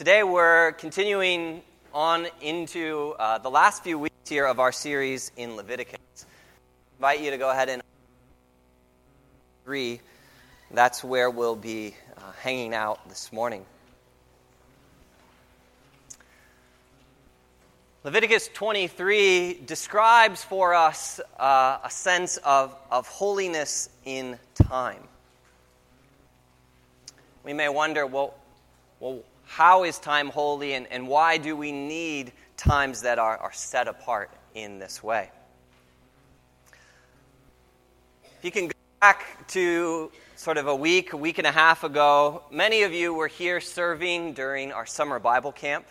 Today we're continuing on into uh, the last few weeks here of our series in Leviticus. I invite you to go ahead and agree. That's where we'll be uh, hanging out this morning. Leviticus 23 describes for us uh, a sense of, of holiness in time. We may wonder, well, well how is time holy and, and why do we need times that are, are set apart in this way? If you can go back to sort of a week, a week and a half ago, many of you were here serving during our summer Bible camp.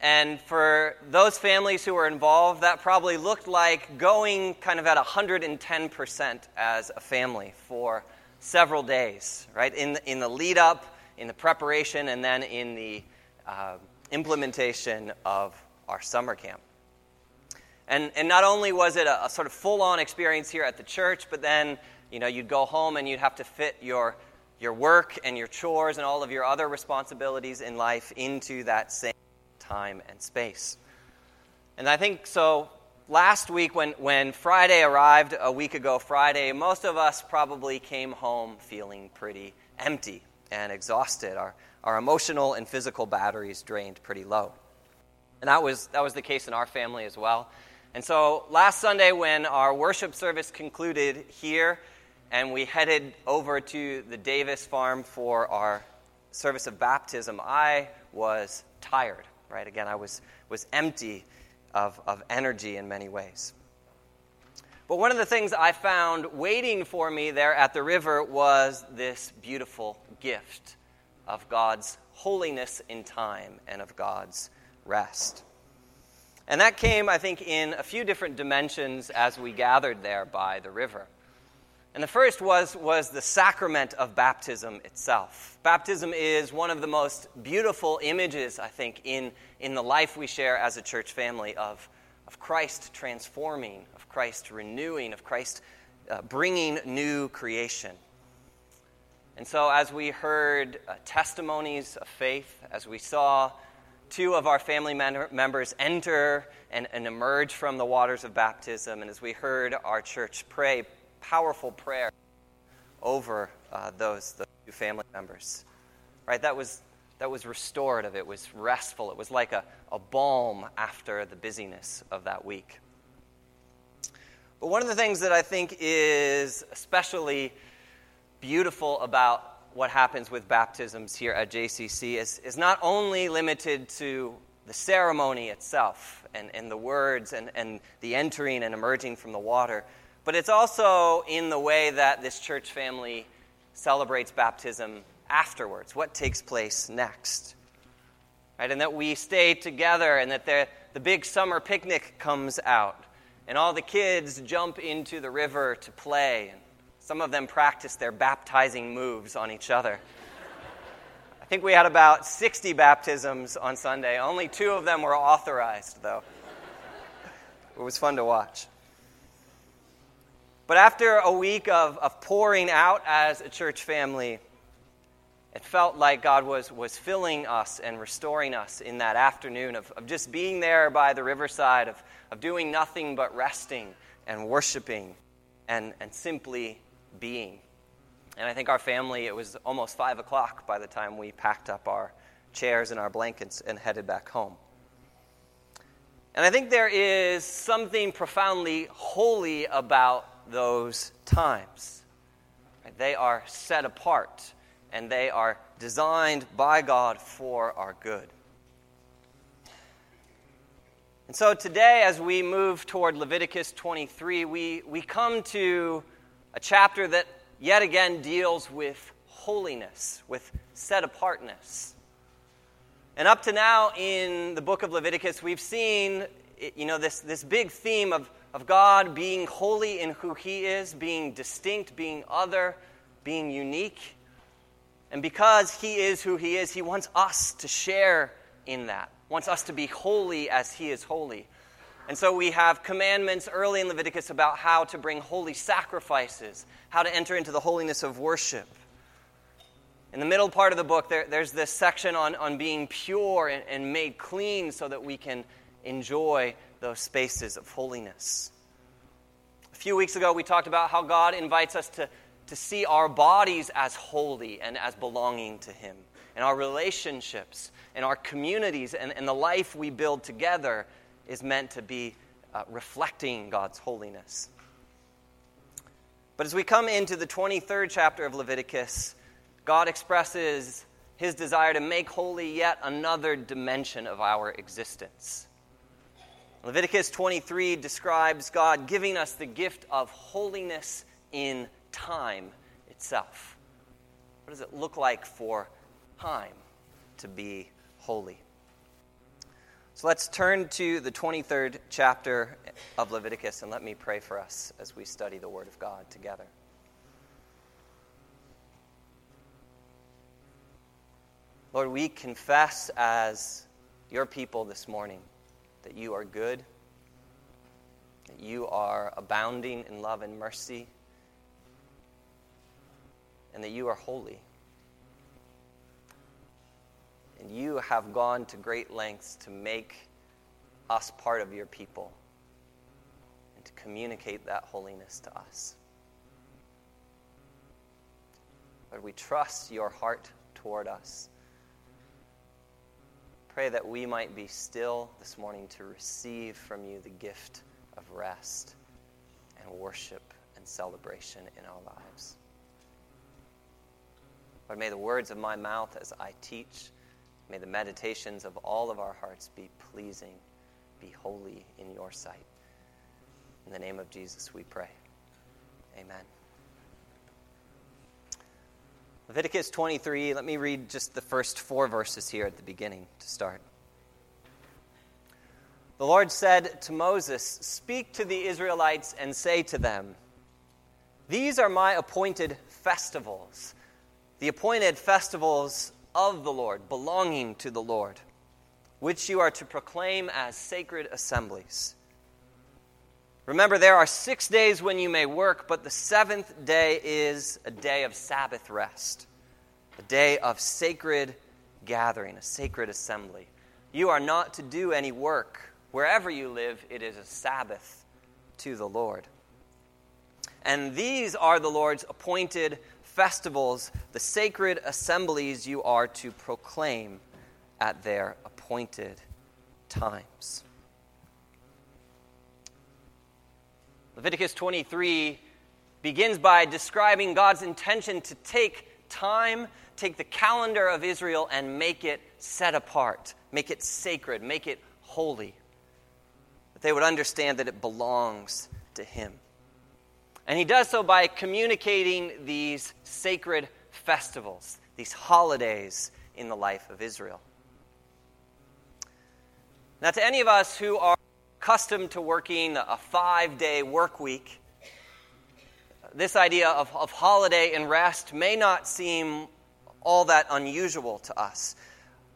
And for those families who were involved, that probably looked like going kind of at 110% as a family for several days, right? In in the lead up in the preparation and then in the uh, implementation of our summer camp. And, and not only was it a, a sort of full on experience here at the church, but then you know, you'd go home and you'd have to fit your, your work and your chores and all of your other responsibilities in life into that same time and space. And I think so. Last week, when, when Friday arrived, a week ago Friday, most of us probably came home feeling pretty empty and exhausted. Our, our emotional and physical batteries drained pretty low. And that was, that was the case in our family as well. And so last Sunday, when our worship service concluded here, and we headed over to the Davis farm for our service of baptism, I was tired, right? Again, I was, was empty of, of energy in many ways. But one of the things I found waiting for me there at the river was this beautiful gift of God's holiness in time and of God's rest. And that came, I think, in a few different dimensions as we gathered there by the river. And the first was, was the sacrament of baptism itself. Baptism is one of the most beautiful images, I think, in, in the life we share as a church family of, of Christ transforming, of Christ renewing, of Christ uh, bringing new creation. And so, as we heard uh, testimonies of faith, as we saw two of our family members enter and, and emerge from the waters of baptism, and as we heard our church pray powerful prayer over uh, those, those two family members, right? That was, that was restorative. It was restful. It was like a, a balm after the busyness of that week. But one of the things that I think is especially beautiful about what happens with baptisms here at JCC is, is not only limited to the ceremony itself and, and the words and, and the entering and emerging from the water, but it's also in the way that this church family celebrates baptism afterwards, what takes place next. Right? And that we stay together and that the, the big summer picnic comes out and all the kids jump into the river to play. And some of them practice their baptizing moves on each other. I think we had about 60 baptisms on Sunday. Only two of them were authorized, though. It was fun to watch. But after a week of, of pouring out as a church family, it felt like God was, was filling us and restoring us in that afternoon of, of just being there by the riverside, of, of doing nothing but resting and worshiping and, and simply being. And I think our family, it was almost 5 o'clock by the time we packed up our chairs and our blankets and headed back home. And I think there is something profoundly holy about those times. They are set apart and they are designed by God for our good. And so today, as we move toward Leviticus 23, we, we come to a chapter that yet again deals with holiness, with set apartness. And up to now in the book of Leviticus, we've seen you know, this, this big theme of, of God being holy in who He is, being distinct, being other, being unique. And because He is who He is, He wants us to share in that wants us to be holy as he is holy. And so we have commandments early in Leviticus about how to bring holy sacrifices, how to enter into the holiness of worship. In the middle part of the book, there, there's this section on, on being pure and, and made clean so that we can enjoy those spaces of holiness. A few weeks ago, we talked about how God invites us to, to see our bodies as holy and as belonging to Him, and our relationships and our communities and, and the life we build together is meant to be uh, reflecting God's holiness. But as we come into the 23rd chapter of Leviticus, God expresses his desire to make holy yet another dimension of our existence. Leviticus 23 describes God giving us the gift of holiness in time itself. What does it look like for time to be holy? So let's turn to the 23rd chapter of Leviticus and let me pray for us as we study the Word of God together. Lord, we confess as your people this morning that you are good, that you are abounding in love and mercy, and that you are holy. And you have gone to great lengths to make us part of your people and to communicate that holiness to us. Lord, we trust your heart toward us. Pray that we might be still this morning to receive from you the gift of rest and worship and celebration in our lives. Lord, may the words of my mouth as I teach May the meditations of all of our hearts be pleasing, be holy in your sight. In the name of Jesus, we pray. Amen. Leviticus 23, let me read just the first four verses here at the beginning to start. The Lord said to Moses, Speak to the Israelites and say to them, These are my appointed festivals, the appointed festivals of the Lord, belonging to the Lord, which you are to proclaim as sacred assemblies. Remember, there are six days when you may work, but the seventh day is a day of Sabbath rest, a day of sacred gathering, a sacred assembly. You are not to do any work. Wherever you live, it is a Sabbath to the Lord. And these are the Lord's appointed festivals, the sacred assemblies you are to proclaim at their appointed times. Leviticus 23 begins by describing God's intention to take time, take the calendar of Israel, and make it set apart, make it sacred, make it holy. That they would understand that it belongs to Him. And he does so by communicating these sacred festivals, these holidays in the life of Israel. Now, to any of us who are accustomed to working a five day work week, this idea of, of holiday and rest may not seem all that unusual to us.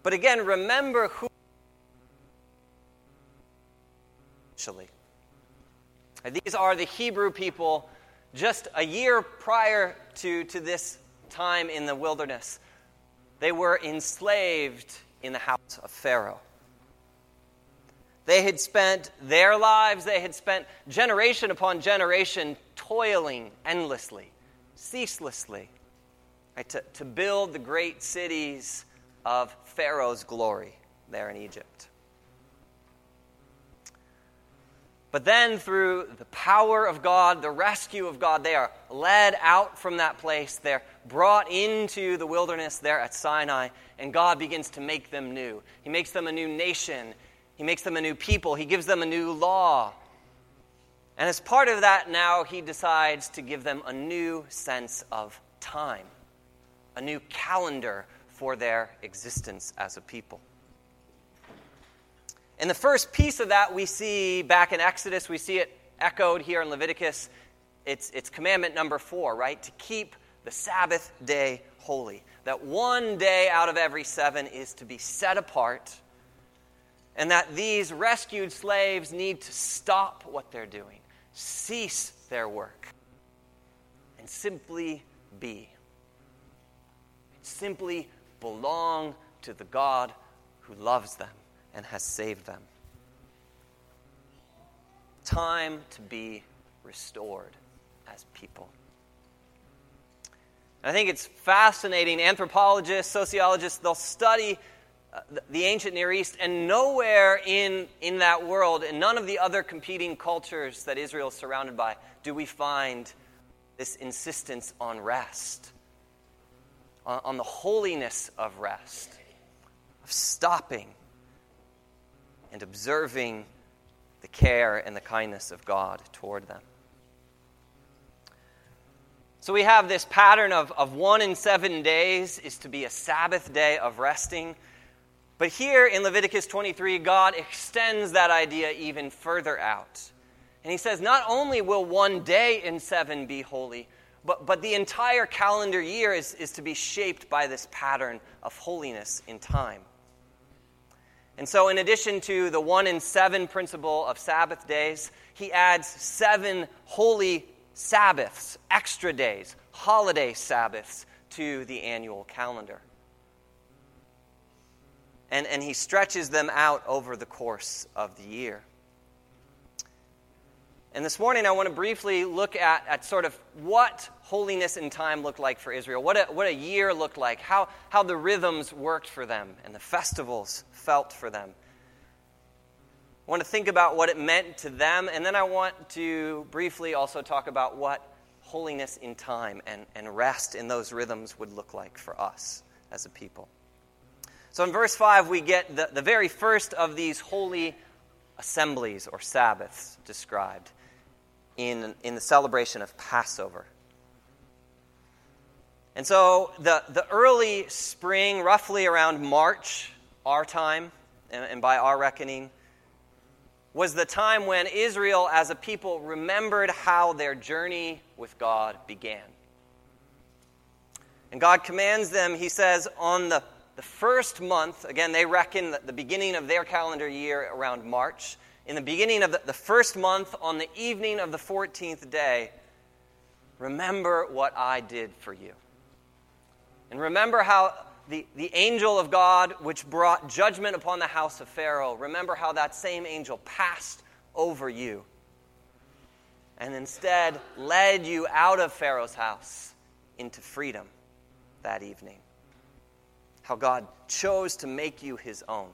But again, remember who. These are the Hebrew people just a year prior to, to this time in the wilderness, they were enslaved in the house of Pharaoh. They had spent their lives, they had spent generation upon generation toiling endlessly, ceaselessly, right, to, to build the great cities of Pharaoh's glory there in Egypt. But then, through the power of God, the rescue of God, they are led out from that place. They're brought into the wilderness there at Sinai, and God begins to make them new. He makes them a new nation, He makes them a new people, He gives them a new law. And as part of that, now He decides to give them a new sense of time, a new calendar for their existence as a people. And the first piece of that we see back in Exodus, we see it echoed here in Leviticus. It's, it's commandment number four, right? To keep the Sabbath day holy. That one day out of every seven is to be set apart, and that these rescued slaves need to stop what they're doing, cease their work, and simply be. simply belong to the God who loves them and has saved them. Time to be restored as people. I think it's fascinating. Anthropologists, sociologists, they'll study uh, the ancient Near East, and nowhere in, in that world, in none of the other competing cultures that Israel is surrounded by, do we find this insistence on rest, on, on the holiness of rest, of stopping and observing the care and the kindness of God toward them. So we have this pattern of, of one in seven days is to be a Sabbath day of resting. But here in Leviticus 23, God extends that idea even further out. And he says, not only will one day in seven be holy, but, but the entire calendar year is, is to be shaped by this pattern of holiness in time. And so, in addition to the one in seven principle of Sabbath days, he adds seven holy Sabbaths, extra days, holiday Sabbaths to the annual calendar. And, and he stretches them out over the course of the year. And this morning, I want to briefly look at, at sort of what holiness in time looked like for Israel, what a, what a year looked like, how, how the rhythms worked for them, and the festivals felt for them. I want to think about what it meant to them, and then I want to briefly also talk about what holiness in time and, and rest in those rhythms would look like for us as a people. So in verse 5, we get the, the very first of these holy assemblies or Sabbaths described in, in the celebration of Passover. And so the, the early spring, roughly around March, our time, and, and by our reckoning, was the time when Israel as a people remembered how their journey with God began. And God commands them, He says, on the, the first month, again, they reckon the beginning of their calendar year around March. In the beginning of the, first month, on the evening of the 14th day, remember what I did for you. And remember how the, the angel of God, which brought judgment upon the house of Pharaoh, remember how that same angel passed over you and instead led you out of Pharaoh's house into freedom that evening. How God chose to make you his own.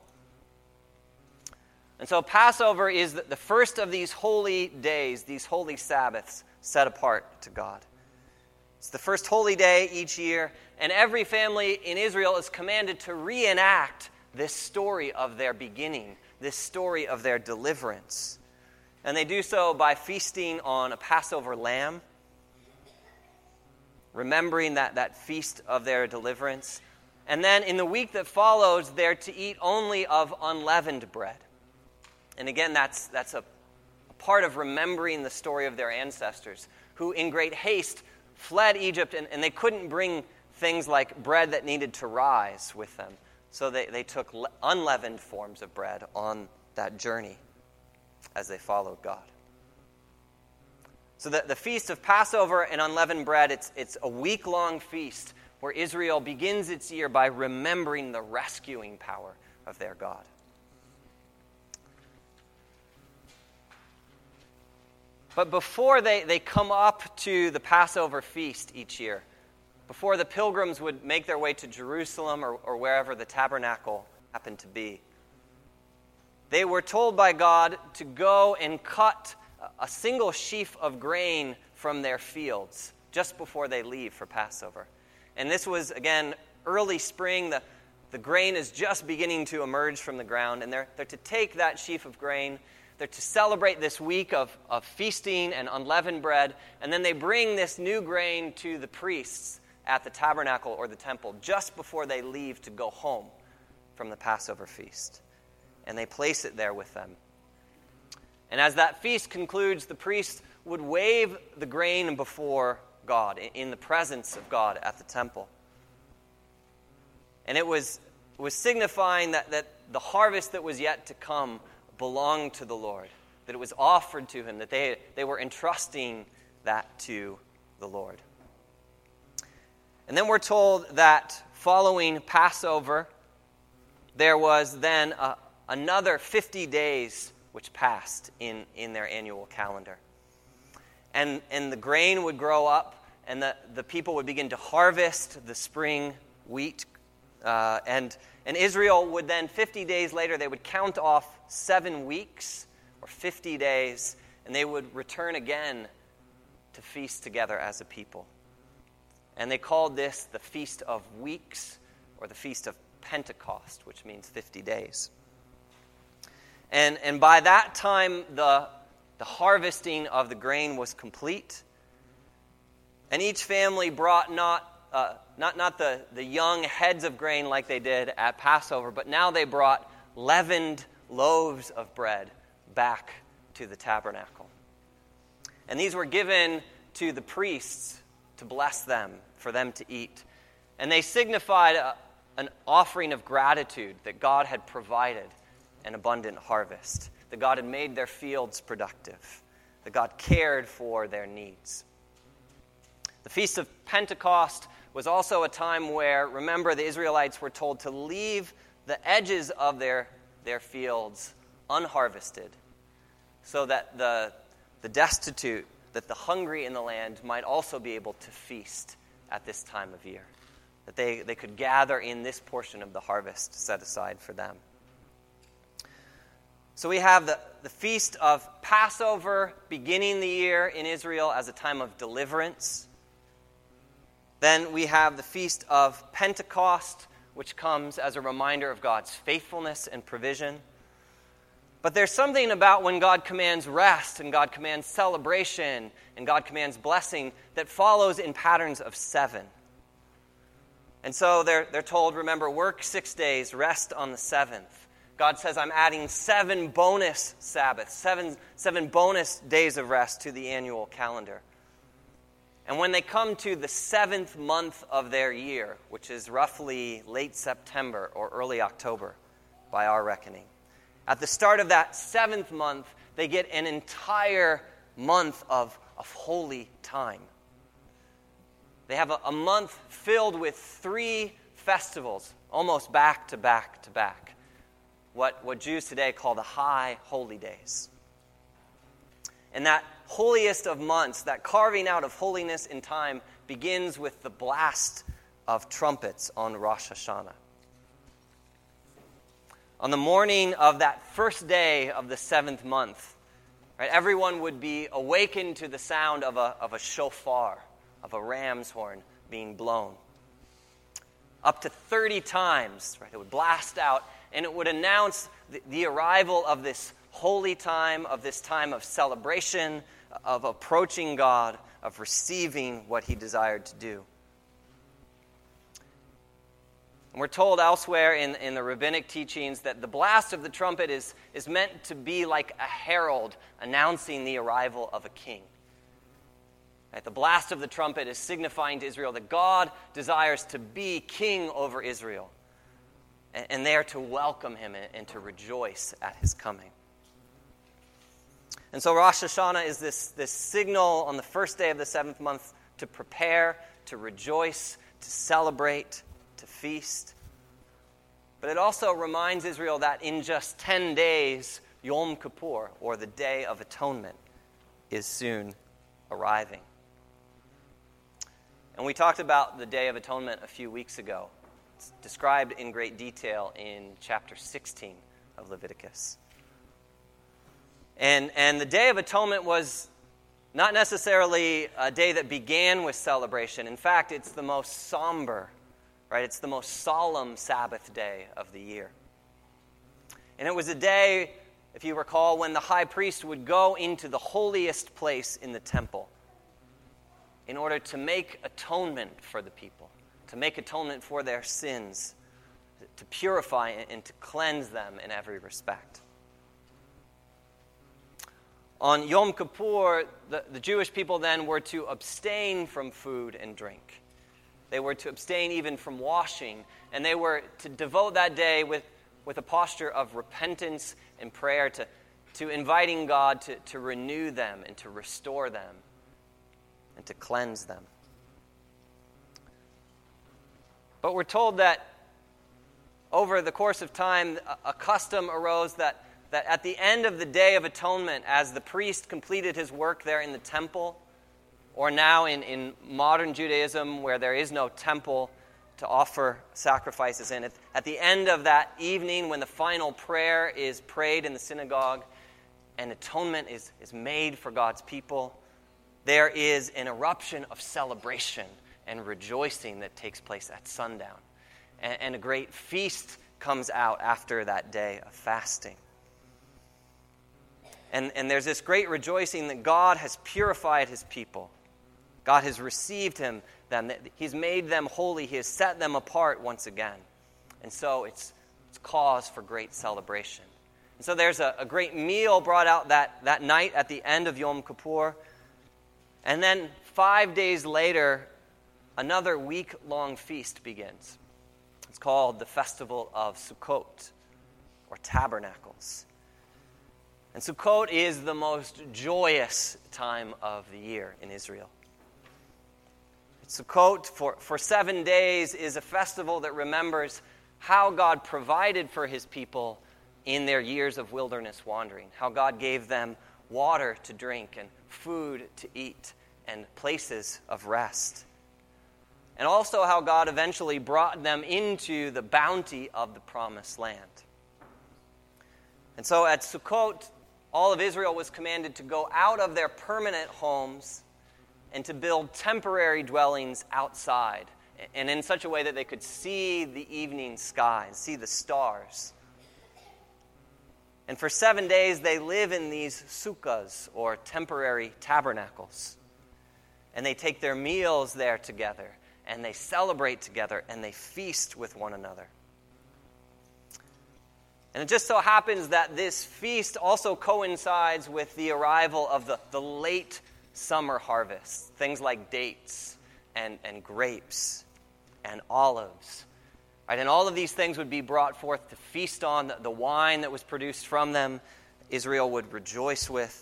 And so, Passover is the first of these holy days, these holy Sabbaths set apart to God. It's the first holy day each year, and every family in Israel is commanded to reenact this story of their beginning, this story of their deliverance. And they do so by feasting on a Passover lamb, remembering that, that feast of their deliverance. And then in the week that follows, they're to eat only of unleavened bread. And again, that's, that's a, a part of remembering the story of their ancestors, who in great haste fled Egypt, and, and they couldn't bring things like bread that needed to rise with them. So they, they took le- unleavened forms of bread on that journey as they followed God. So the, the feast of Passover and unleavened bread, it's, it's a week long feast where Israel begins its year by remembering the rescuing power of their God. But before they, they come up to the Passover feast each year, before the pilgrims would make their way to Jerusalem or, or wherever the tabernacle happened to be, they were told by God to go and cut a single sheaf of grain from their fields just before they leave for Passover. And this was, again, early spring. The, the grain is just beginning to emerge from the ground, and they're, they're to take that sheaf of grain they're to celebrate this week of, of feasting and unleavened bread, and then they bring this new grain to the priests at the tabernacle or the temple just before they leave to go home from the Passover feast. And they place it there with them. And as that feast concludes, the priest would wave the grain before God, in the presence of God at the temple. And it was, was signifying that, that the harvest that was yet to come belonged to the Lord, that it was offered to him, that they, they were entrusting that to the Lord. And then we're told that following Passover, there was then a, another 50 days which passed in, in their annual calendar. And, and the grain would grow up, and the, the people would begin to harvest the spring wheat. Uh, and, and Israel would then, 50 days later, they would count off seven weeks or 50 days, and they would return again to feast together as a people. And they called this the Feast of Weeks or the Feast of Pentecost, which means 50 days. And, and by that time, the, the harvesting of the grain was complete. And each family brought not, uh, not, not the, the young heads of grain like they did at Passover, but now they brought leavened loaves of bread back to the tabernacle. And these were given to the priests to bless them, for them to eat. And they signified a, an offering of gratitude that God had provided an abundant harvest, that God had made their fields productive, that God cared for their needs. The Feast of Pentecost was also a time where, remember, the Israelites were told to leave the edges of their, their fields unharvested so that the, the destitute, that the hungry in the land might also be able to feast at this time of year that they, they could gather in this portion of the harvest set aside for them. So we have the, the feast of Passover beginning the year in Israel as a time of deliverance. Then we have the feast of Pentecost, which comes as a reminder of God's faithfulness and provision. But there's something about when God commands rest and God commands celebration and God commands blessing that follows in patterns of seven. And so they're, they're told, remember, work six days, rest on the seventh. God says, I'm adding seven bonus Sabbaths, seven, seven bonus days of rest to the annual calendar. And when they come to the seventh month of their year, which is roughly late September or early October by our reckoning, at the start of that seventh month, they get an entire month of, of holy time. They have a, a month filled with three festivals, almost back to back to back. What, what Jews today call the high holy days. And that holiest of months, that carving out of holiness in time, begins with the blast of trumpets on Rosh Hashanah. On the morning of that first day of the seventh month, right, everyone would be awakened to the sound of a, of a shofar of a ram's horn being blown. Up to 30 times, right? It would blast out and it would announce the, the arrival of this holy time, of this time of celebration, of approaching God, of receiving what He desired to do. And we're told elsewhere in, in the rabbinic teachings that the blast of the trumpet is, is meant to be like a herald announcing the arrival of a king. Right? The blast of the trumpet is signifying to Israel that God desires to be king over Israel. And, and they are to welcome him and, and to rejoice at his coming. And so Rosh Hashanah is this, this signal on the first day of the seventh month to prepare, to rejoice, to celebrate, to feast. But it also reminds Israel that in just 10 days, Yom Kippur, or the Day of Atonement, is soon arriving. And we talked about the Day of Atonement a few weeks ago. It's described in great detail in chapter 16 of Leviticus. And, and the Day of Atonement was not necessarily a day that began with celebration. In fact, it's the most somber, right? It's the most solemn Sabbath day of the year. And it was a day, if you recall, when the high priest would go into the holiest place in the temple in order to make atonement for the people, to make atonement for their sins, to purify and to cleanse them in every respect. On Yom Kippur, the, the Jewish people then were to abstain from food and drink. They were to abstain even from washing, and they were to devote that day with, with a posture of repentance and prayer to, to inviting God to, to renew them and to restore them and to cleanse them. But we're told that over the course of time, a custom arose that, that at the end of the Day of Atonement, as the priest completed his work there in the temple, or now in, in modern Judaism where there is no temple to offer sacrifices in, at the end of that evening, when the final prayer is prayed in the synagogue and atonement is, is made for God's people, there is an eruption of celebration and rejoicing that takes place at sundown. And, and a great feast comes out after that day of fasting. And, and there's this great rejoicing that God has purified his people. God has received him, them. He's made them holy. He has set them apart once again. And so it's, it's cause for great celebration. And so there's a, a great meal brought out that, that night at the end of Yom Kippur. And then five days later, another week long feast begins. It's called the Festival of Sukkot, or Tabernacles. And Sukkot is the most joyous time of the year in Israel. Sukkot, for, for seven days, is a festival that remembers how God provided for his people in their years of wilderness wandering, how God gave them water to drink and food to eat and places of rest. And also how God eventually brought them into the bounty of the promised land. And so at Sukkot, all of Israel was commanded to go out of their permanent homes and to build temporary dwellings outside, and in such a way that they could see the evening sky and see the stars. And for seven days, they live in these sukkahs, or temporary tabernacles. And they take their meals there together, and they celebrate together, and they feast with one another. And it just so happens that this feast also coincides with the arrival of the, the late summer harvests, things like dates and, and grapes and olives Right? And all of these things would be brought forth to feast on. The, the wine that was produced from them, Israel would rejoice with.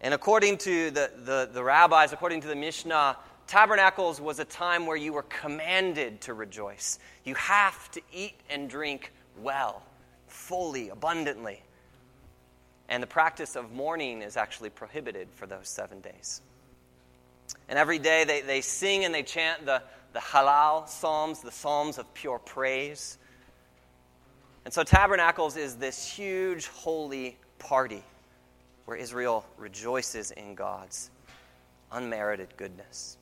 And according to the, the, the rabbis, according to the Mishnah, Tabernacles was a time where you were commanded to rejoice. You have to eat and drink well, fully, abundantly. And the practice of mourning is actually prohibited for those seven days. And every day they, they sing and they chant the, the Hallel Psalms, the Psalms of pure praise. And so, Tabernacles is this huge holy party where Israel rejoices in God's unmerited goodness.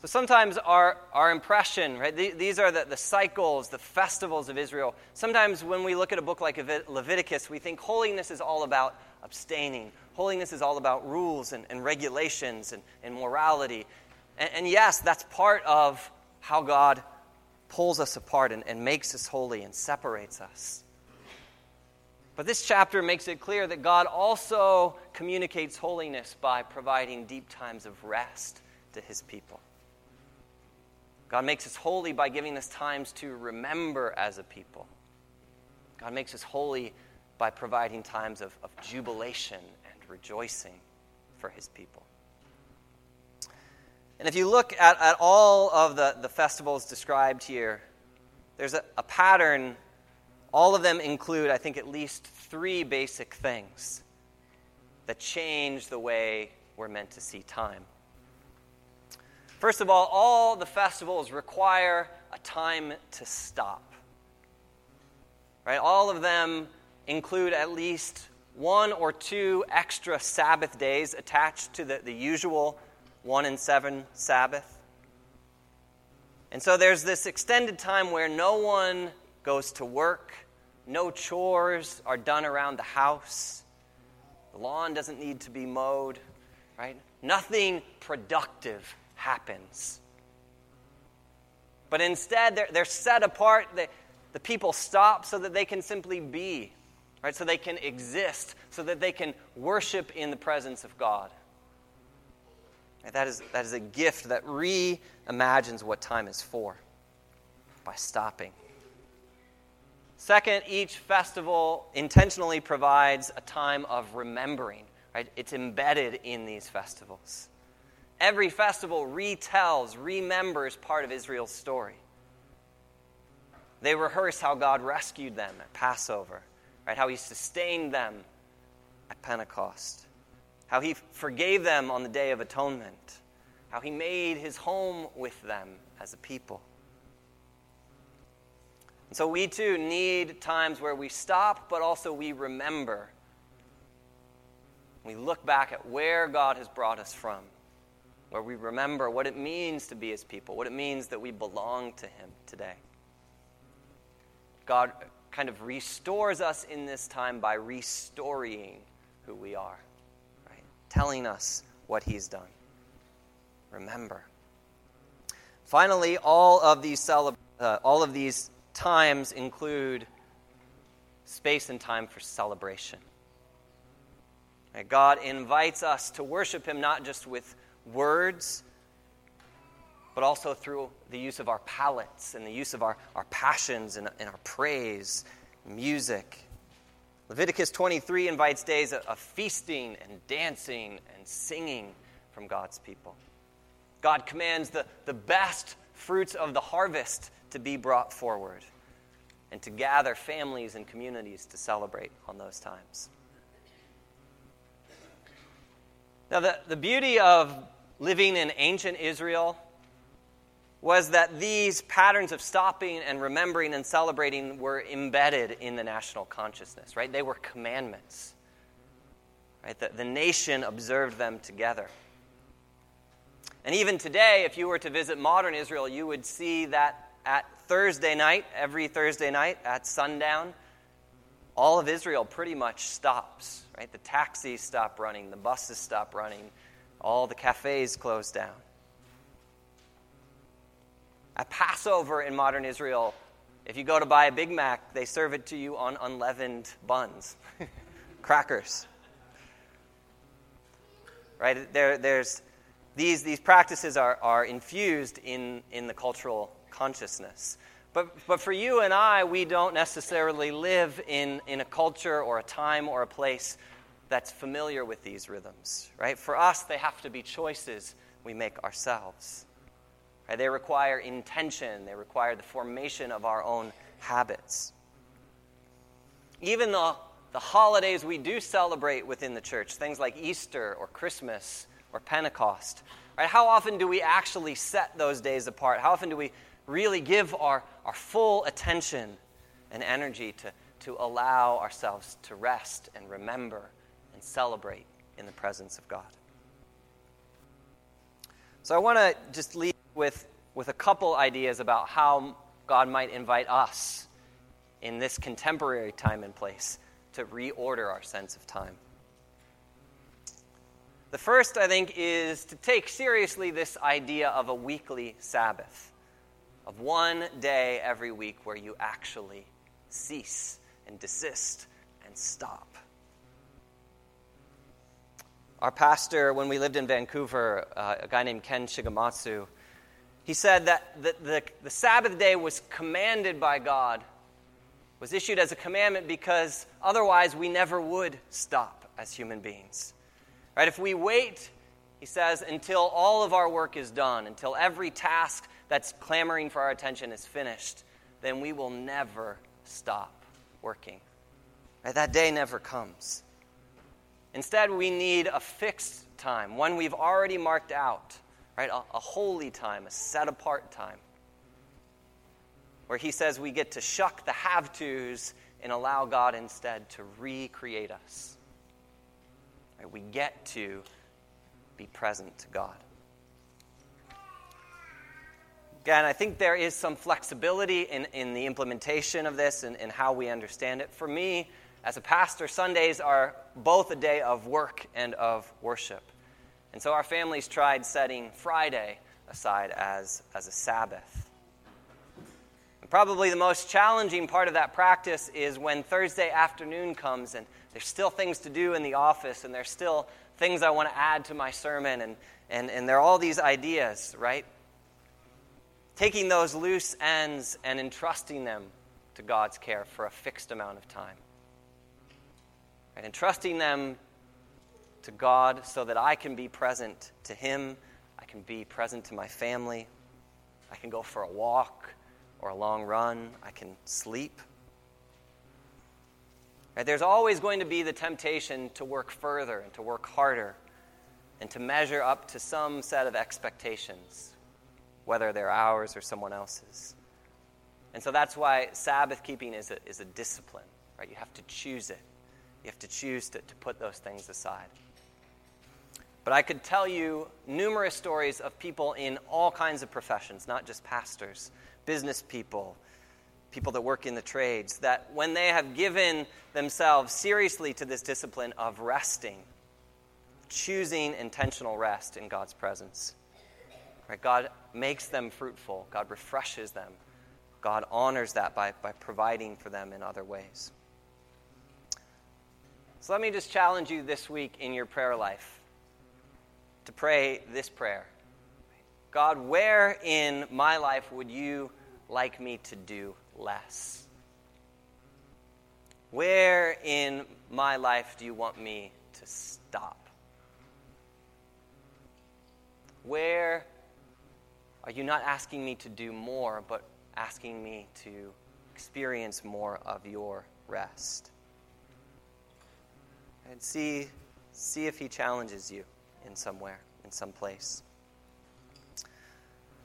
So sometimes our, our impression, right, these are the, the cycles, the festivals of Israel. Sometimes when we look at a book like Leviticus, we think holiness is all about abstaining. Holiness is all about rules and, and regulations and, and morality. And, and yes, that's part of how God pulls us apart and, and makes us holy and separates us. But this chapter makes it clear that God also communicates holiness by providing deep times of rest to his people. God makes us holy by giving us times to remember as a people. God makes us holy by providing times of, of jubilation and rejoicing for his people. And if you look at, at all of the, the festivals described here, there's a, a pattern. All of them include, I think, at least three basic things that change the way we're meant to see time. First of all, all the festivals require a time to stop. Right? All of them include at least one or two extra Sabbath days attached to the, the usual one in seven Sabbath. And so there's this extended time where no one goes to work, no chores are done around the house, the lawn doesn't need to be mowed, right? Nothing productive happens. But instead, they're, they're set apart. They, the people stop so that they can simply be, right? So they can exist, so that they can worship in the presence of God. That is, that is a gift that reimagines what time is for by stopping. Second, each festival intentionally provides a time of remembering. Right? It's embedded in these festivals. Every festival retells, remembers part of Israel's story. They rehearse how God rescued them at Passover, right? How he sustained them at Pentecost, how he forgave them on the Day of Atonement, how he made his home with them as a people. And so we too need times where we stop, but also we remember. We look back at where God has brought us from where we remember what it means to be his people, what it means that we belong to him today. God kind of restores us in this time by restoring who we are, right? Telling us what he's done. Remember. Finally, all of these uh, all of these times include space and time for celebration. God invites us to worship him not just with words, but also through the use of our palates and the use of our, our passions and, and our praise, music. Leviticus 23 invites days of, of feasting and dancing and singing from God's people. God commands the, the best fruits of the harvest to be brought forward and to gather families and communities to celebrate on those times. Now, the, the beauty of living in ancient Israel was that these patterns of stopping and remembering and celebrating were embedded in the national consciousness, right? They were commandments. Right? The, the nation observed them together. And even today, if you were to visit modern Israel, you would see that at Thursday night, every Thursday night at sundown, all of Israel pretty much stops. Right? The taxis stop running, the buses stop running, all the cafes closed down. At Passover in modern Israel, if you go to buy a Big Mac, they serve it to you on unleavened buns, crackers. Right? There, there's, these, these practices are, are infused in, in the cultural consciousness. But, but for you and I, we don't necessarily live in, in a culture or a time or a place that's familiar with these rhythms, right? For us, they have to be choices we make ourselves. Right? They require intention, they require the formation of our own habits. Even the, the holidays we do celebrate within the church, things like Easter or Christmas or Pentecost, right? How often do we actually set those days apart? How often do we really give our, our full attention and energy to, to allow ourselves to rest and remember and celebrate in the presence of God. So I want to just leave with, with a couple ideas about how God might invite us in this contemporary time and place to reorder our sense of time. The first, I think, is to take seriously this idea of a weekly Sabbath, of one day every week where you actually cease and desist and stop. Our pastor, when we lived in Vancouver, uh, a guy named Ken Shigematsu, he said that the, the, the Sabbath day was commanded by God, was issued as a commandment because otherwise we never would stop as human beings. Right? If we wait, he says, until all of our work is done, until every task that's clamoring for our attention is finished, then we will never stop working. Right? That day never comes. Instead, we need a fixed time, one we've already marked out, right? A, a holy time, a set apart time, where he says we get to shuck the have tos and allow God instead to recreate us. Right? We get to be present to God. Again, I think there is some flexibility in, in the implementation of this and, and how we understand it. For me, as a pastor, Sundays are both a day of work and of worship. And so our families tried setting Friday aside as, as a Sabbath. And probably the most challenging part of that practice is when Thursday afternoon comes and there's still things to do in the office and there's still things I want to add to my sermon and, and, and there are all these ideas, right? Taking those loose ends and entrusting them to God's care for a fixed amount of time and entrusting them to God so that I can be present to Him I can be present to my family. I can go for a walk or a long run. I can sleep. Right? There's always going to be the temptation to work further and to work harder and to measure up to some set of expectations, whether they're ours or someone else's. And so that's why Sabbath keeping is a, is a discipline, right? You have to choose it. You have to choose to, to put those things aside. But I could tell you numerous stories of people in all kinds of professions, not just pastors, business people, people that work in the trades, that when they have given themselves seriously to this discipline of resting, choosing intentional rest in God's presence, right, God makes them fruitful, God refreshes them, God honors that by, by providing for them in other ways. So let me just challenge you this week in your prayer life to pray this prayer God, where in my life would you like me to do less? Where in my life do you want me to stop? Where are you not asking me to do more, but asking me to experience more of your rest? And see, see if he challenges you in somewhere, in some place.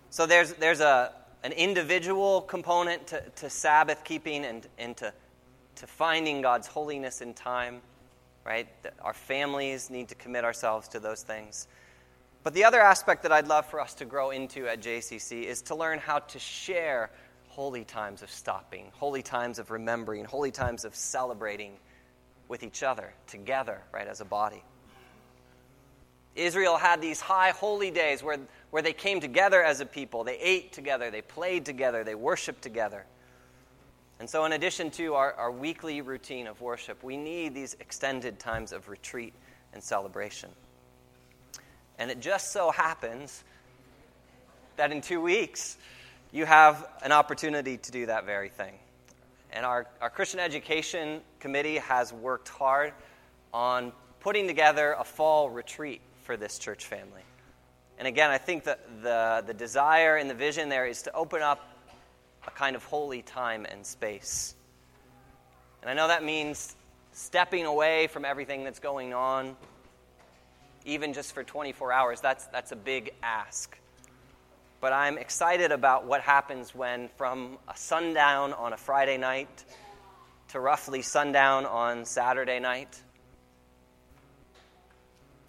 So there's, there's a, an individual component to, to Sabbath keeping and, and to, to finding God's holiness in time, right? Our families need to commit ourselves to those things. But the other aspect that I'd love for us to grow into at JCC is to learn how to share holy times of stopping, holy times of remembering, holy times of celebrating with each other, together, right, as a body. Israel had these high holy days where, where they came together as a people. They ate together, they played together, they worshiped together. And so, in addition to our, our weekly routine of worship, we need these extended times of retreat and celebration. And it just so happens that in two weeks, you have an opportunity to do that very thing. And our, our Christian Education Committee has worked hard on putting together a fall retreat for this church family. And again, I think that the, the desire and the vision there is to open up a kind of holy time and space. And I know that means stepping away from everything that's going on, even just for 24 hours. That's, that's a big ask. But I'm excited about what happens when, from a sundown on a Friday night to roughly sundown on Saturday night,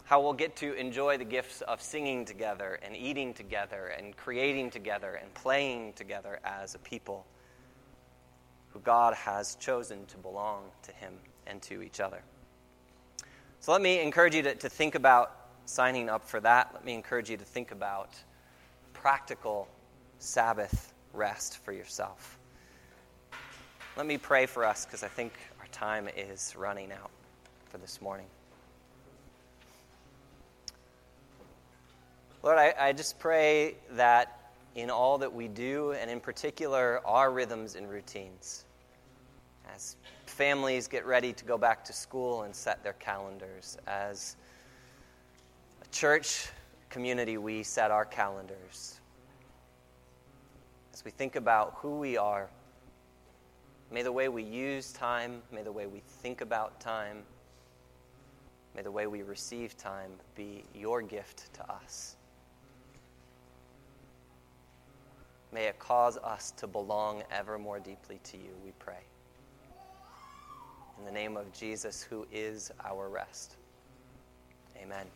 how we'll get to enjoy the gifts of singing together and eating together and creating together and playing together as a people who God has chosen to belong to Him and to each other. So let me encourage you to, to think about signing up for that. Let me encourage you to think about practical Sabbath rest for yourself. Let me pray for us because I think our time is running out for this morning. Lord, I, I just pray that in all that we do, and in particular our rhythms and routines, as families get ready to go back to school and set their calendars, as a church community, we set our calendars. We think about who we are, may the way we use time, may the way we think about time, may the way we receive time be your gift to us. May it cause us to belong ever more deeply to you, we pray. In the name of Jesus, who is our rest. Amen.